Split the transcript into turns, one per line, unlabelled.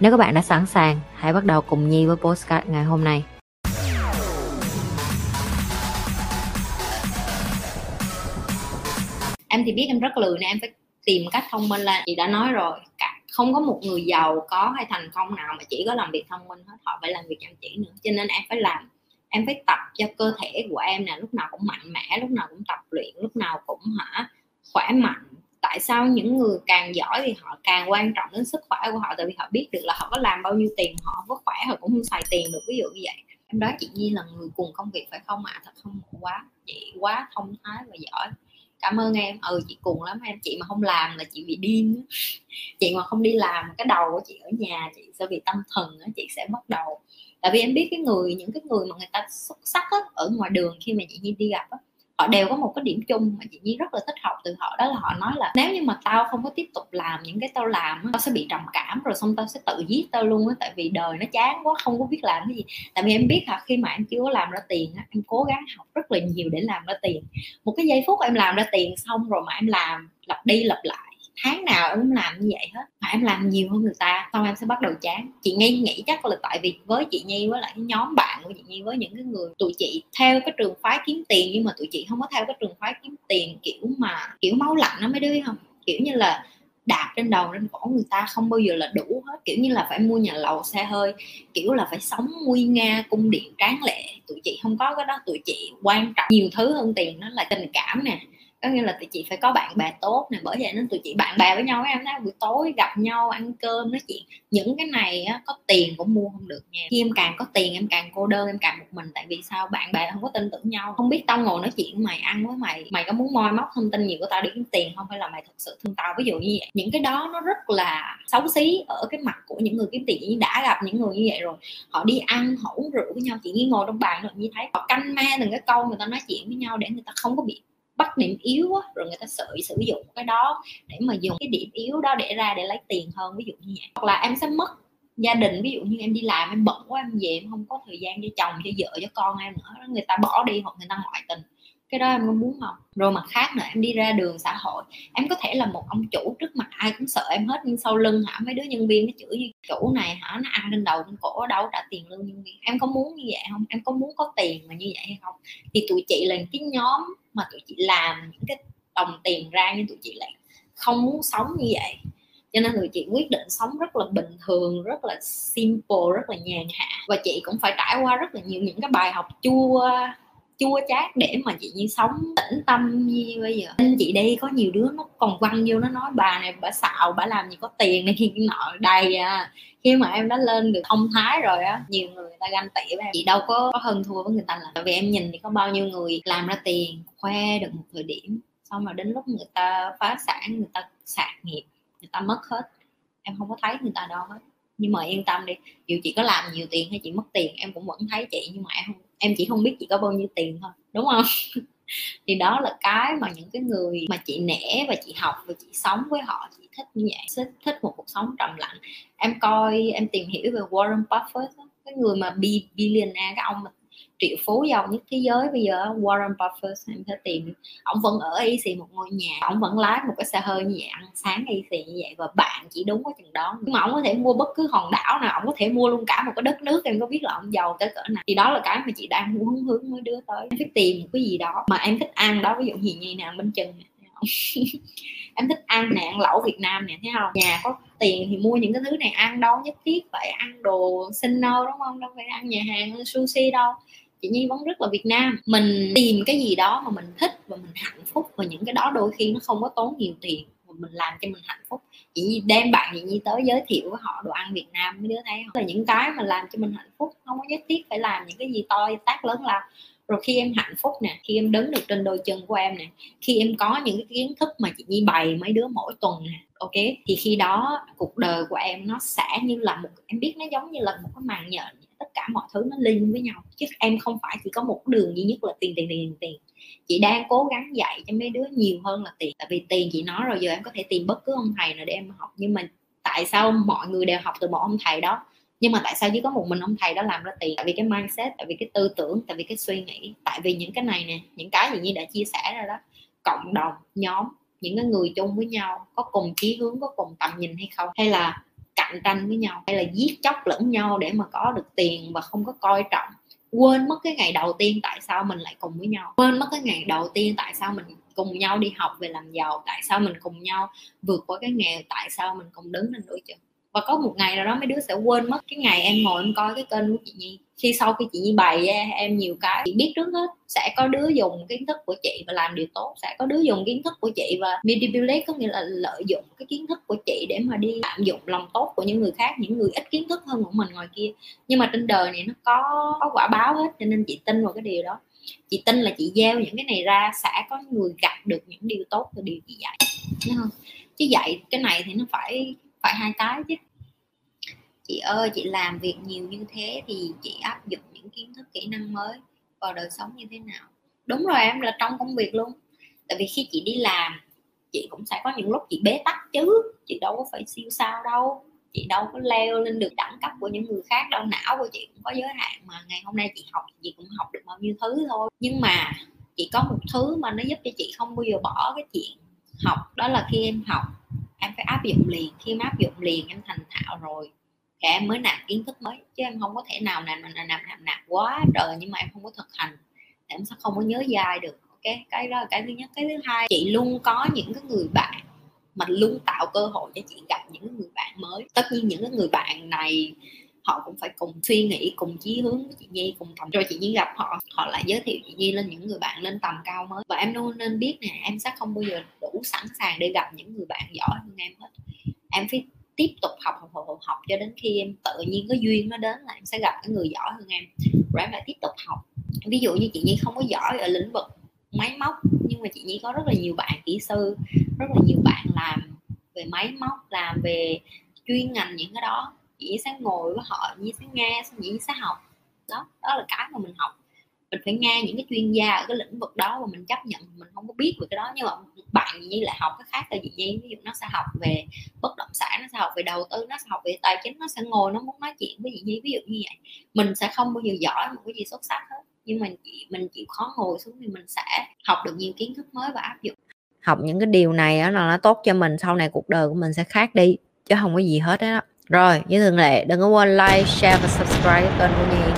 Nếu các bạn đã sẵn sàng, hãy bắt đầu cùng Nhi với postcard ngày hôm nay.
em thì biết em rất lười nên em phải tìm cách thông minh lên. Chị đã nói rồi không có một người giàu có hay thành công nào mà chỉ có làm việc thông minh hết. Họ phải làm việc chăm chỉ nữa cho nên em phải làm em phải tập cho cơ thể của em nè lúc nào cũng mạnh mẽ lúc nào cũng tập luyện lúc nào cũng hả khỏe mạnh tại sao những người càng giỏi thì họ càng quan trọng đến sức khỏe của họ? Tại vì họ biết được là họ có làm bao nhiêu tiền họ có khỏe họ cũng không xài tiền được ví dụ như vậy. Em nói chị Nhi là người cùng công việc phải không ạ? À? thật không quá chị quá thông thái và giỏi. Cảm ơn em. Ừ chị cùng lắm em. Chị mà không làm là chị bị điên chị mà không đi làm cái đầu của chị ở nhà chị sẽ bị tâm thần chị sẽ mất đầu. Tại vì em biết cái người những cái người mà người ta xuất sắc á, ở ngoài đường khi mà chị Nhi đi gặp á, họ đều có một cái điểm chung, mà chị Nhi rất là thích học từ họ, đó là họ nói là nếu như mà tao không có tiếp tục làm những cái tao làm tao sẽ bị trầm cảm rồi xong tao sẽ tự giết tao luôn á, tại vì đời nó chán quá, không có biết làm cái gì. Tại vì em biết là khi mà em chưa có làm ra tiền á, em cố gắng học rất là nhiều để làm ra tiền. Một cái giây phút em làm ra tiền xong rồi mà em làm, lặp đi lặp lại tháng nào em làm như vậy hết. Mà em làm nhiều hơn người ta, xong em sẽ bắt đầu chán. Chị nhi nghĩ chắc là tại vì với chị nhi với lại nhóm bạn của chị nhi với những cái người tụi chị theo cái trường phái kiếm tiền, nhưng mà tụi chị không có theo cái trường phái kiếm tiền kiểu mà kiểu máu lạnh nó mới đứa không? Kiểu như là đạp trên đầu lên cổ người ta không bao giờ là đủ hết. Kiểu như là phải mua nhà lầu, xe hơi, kiểu là phải sống nguy nga, cung điện tráng lệ. Tụi chị không có cái đó, tụi chị quan trọng. Nhiều thứ hơn tiền đó là tình cảm nè có nghĩa là tụi chị phải có bạn bè tốt nè bởi vậy nên tụi chị bạn bè với nhau em đó buổi tối gặp nhau ăn cơm nói chuyện. Những cái này á, có tiền cũng mua không được nha. Khi em càng có tiền em càng cô đơn em càng một mình. Tại vì sao? Bạn bè không có tin tưởng nhau. Không biết tao ngồi nói chuyện với mày ăn với mày mày có muốn moi móc thông tin nhiều của tao để kiếm tiền không? Hay là mày thật sự thương tao? Ví dụ như vậy. Những cái đó nó rất là xấu xí ở cái mặt của những người kiếm tiền. Đã gặp những người như vậy rồi họ đi ăn họ uống rượu với nhau chị nghi ngồi trong bàn rồi như thấy họ canh me từng cái câu người ta nói chuyện với nhau để người ta không có bị bắt điểm yếu á, rồi người ta sử sử dụng cái đó để mà dùng cái điểm yếu đó để ra để lấy tiền hơn ví dụ như vậy. Hoặc là em sẽ mất gia đình ví dụ như em đi làm em bận quá em về em không có thời gian cho chồng cho vợ cho con em nữa người ta bỏ đi hoặc người ta ngoại tình. Cái đó em có muốn không? Rồi mặt khác nữa em đi ra đường xã hội em có thể là một ông chủ trước mặt ai cũng sợ em hết nhưng sau lưng hả mấy đứa nhân viên nó chửi như chủ này hả nó ăn lên đầu lên cổ đâu trả tiền lương nhân viên. Em có muốn như vậy không? Em có muốn có tiền mà như vậy hay không? Thì tụi chị là cái nhóm mà tụi chị làm những cái đồng tiền ra nhưng tụi chị lại không muốn sống như vậy. Cho nên tụi chị quyết định sống rất là bình thường, rất là simple, rất là nhàn hạ. Và chị cũng phải trải qua rất là nhiều những cái bài học chua chua chát để mà chị như sống tĩnh tâm như bây giờ. Nên chị đây có nhiều đứa nó còn quăng vô, nó nói, bà này bà xạo, bà làm gì có tiền này kia nọ, đầy à khi mà em đã lên được thông thái rồi á nhiều người ta ganh tị với em. Chị đâu có, có hơn thua với người ta là tại vì em nhìn thì có bao nhiêu người làm ra tiền khoe được một thời điểm xong rồi đến lúc người ta phá sản người ta sạc nghiệp người ta mất hết. Em không có thấy người ta đâu hết. Nhưng mà yên tâm đi dù chị có làm nhiều tiền hay chị mất tiền em cũng vẫn thấy chị. Nhưng mà em không em chỉ không biết chị có bao nhiêu tiền thôi đúng không? Thì đó là cái mà những cái người mà chị nể và chị học và chị sống với họ thích như vậy thích, thích một cuộc sống trầm lặng. Em coi em tìm hiểu về Warren Buffett cái người mà billionaire cái ông mà triệu phú giàu nhất thế giới bây giờ Warren Buffett em sẽ tìm. Ông vẫn ở easy một ngôi nhà ông vẫn lái một cái xe hơi như vậy ăn sáng easy như vậy và bạn chỉ đúng có chừng đó. Nhưng mà ông có thể mua bất cứ hòn đảo nào ông có thể mua luôn cả một cái đất nước em có biết là ông giàu tới cỡ nào. Thì đó là cái mà chị đang muốn hướng mới đưa tới. Em phải tìm một cái gì đó mà em thích ăn đó ví dụ gì như nè bánh chừng em thích ăn nè, ăn lẩu Việt Nam nè, thấy không? Nhà có tiền thì mua những cái thứ này ăn đâu, nhất thiết phải ăn đồ sinh đâu, đúng không? Đâu phải ăn nhà hàng, sushi đâu. Chị nhi vẫn rất là việt nam. Mình tìm cái gì đó mà mình thích và mình hạnh phúc và những cái đó đôi khi nó không có tốn nhiều tiền mà mình làm cho mình hạnh phúc. Chị nhi đem bạn chị nhi tới giới thiệu với họ đồ ăn việt nam, mấy đứa thấy không? Là những cái mà làm cho mình hạnh phúc, không có nhất thiết phải làm những cái gì to, tác lớn lao rồi khi em hạnh phúc nè, khi em đứng được trên đôi chân của em nè, khi em có những cái kiến thức mà chị nhi bày mấy đứa mỗi tuần nè, ok? Thì khi đó cuộc đời của em nó sẽ như là một, em biết nó giống như là một cái màn nhện, tất cả mọi thứ nó liên với nhau. Chứ em không phải chỉ có một đường duy nhất là tiền tiền tiền tiền chị đang cố gắng dạy cho mấy đứa nhiều hơn là tiền. Tại vì tiền chị nói rồi, giờ em có thể tìm bất cứ ông thầy nào để em học. Nhưng mà tại sao mọi người đều học từ một ông thầy đó? Nhưng mà tại sao chỉ có một mình ông thầy đó làm ra tiền? Tại vì cái mindset, tại vì cái tư tưởng, tại vì cái suy nghĩ. Tại vì những cái này nè, những cái gì như đã chia sẻ ra đó, cộng đồng, nhóm, những cái người chung với nhau, có cùng chí hướng, có cùng tầm nhìn hay không? Hay là cạnh tranh với nhau? Hay là giết chóc lẫn nhau để mà có được tiền và không có coi trọng? Quên mất cái ngày đầu tiên tại sao mình lại cùng với nhau. Quên mất cái ngày đầu tiên tại sao mình cùng nhau đi học về làm giàu, tại sao mình cùng nhau vượt qua cái nghèo, tại sao mình cùng đứng lên đôi chân và có một ngày nào đó mấy đứa sẽ quên mất cái ngày em ngồi em coi cái kênh của chị Nhi. Khi sau khi chị Nhi bày em nhiều cái, chị biết trước hết sẽ có đứa dùng kiến thức của chị và làm điều tốt. Sẽ có đứa dùng kiến thức của chị và manipulate, có nghĩa là lợi dụng cái kiến thức của chị để mà đi lạm dụng lòng tốt của những người khác, những người ít kiến thức hơn của mình ngoài kia. Nhưng mà trên đời này nó có có quả báo hết, cho nên chị tin vào cái điều đó. Chị tin là chị gieo những cái này ra sẽ có người gặp được những điều tốt và điều chị dạy. Đúng không? Chứ dạy cái này thì nó phải phải hai cái chứ. Chị ơi, chị làm việc nhiều như thế thì chị áp dụng những kiến thức kỹ năng mới vào đời sống như thế nào? Đúng rồi em, là trong công việc luôn. Tại vì khi chị đi làm, chị cũng sẽ có những lúc chị bế tắc chứ. Chị đâu có phải siêu sao đâu. Chị đâu có leo lên được đẳng cấp của những người khác đâu. Não của chị cũng có giới hạn mà ngày hôm nay chị học chị cũng học được bao nhiêu thứ thôi. Nhưng mà chị có một thứ mà nó giúp cho chị không bao giờ bỏ cái chuyện học, đó là khi em học em phải áp dụng liền. Khi em áp dụng liền em thành thạo rồi. Thì em mới nạp kiến thức mới chứ em không có thể nào nạp nạp nạp nạp, nạp quá trời nhưng mà em không có thực hành. Thì em sẽ không có nhớ dai được ok? Cái đó là cái thứ nhất. Cái thứ hai chị luôn có những cái người bạn mà luôn tạo cơ hội cho chị gặp những người bạn mới. Tất nhiên những cái người bạn này họ cũng phải cùng suy nghĩ cùng chí hướng với chị Nhi cùng tầm rồi chị Nhi gặp họ họ lại giới thiệu chị Nhi lên những người bạn lên tầm cao mới. Và em luôn nên biết nè em sẽ không bao giờ đủ sẵn sàng để gặp những người bạn giỏi hơn em hết. Em phải tiếp tục học học học học, học cho đến khi em tự nhiên có duyên nó đến là em sẽ gặp cái người giỏi hơn em. Rồi em lại tiếp tục học. Ví dụ như chị Nhi không có giỏi ở lĩnh vực máy móc nhưng mà chị Nhi có rất là nhiều bạn kỹ sư rất là nhiều bạn làm về máy móc làm về chuyên ngành những cái đó chị sẽ ngồi với họ như sẽ nghe, xong chị sẽ học. Đó đó là cái mà mình học. Mình phải nghe những cái chuyên gia ở cái lĩnh vực đó và mình chấp nhận, mình không có biết về cái đó. Nhưng mà bạn như lại học cái khác là gì nhi ví dụ nó sẽ học về bất động sản, nó sẽ học về đầu tư, nó sẽ học về tài chính, nó sẽ ngồi, nó muốn nói chuyện với chị nhi ví dụ như vậy, mình sẽ không bao giờ giỏi một cái gì xuất sắc hết. Nhưng mà chị, mình chịu khó ngồi xuống thì mình sẽ học được nhiều kiến thức mới và áp dụng.
Học những cái điều này á là nó tốt cho mình, sau này cuộc đời của mình sẽ khác đi, chứ không có gì hết á rồi như thường lệ đừng có quên like share và subscribe kênh của nhi.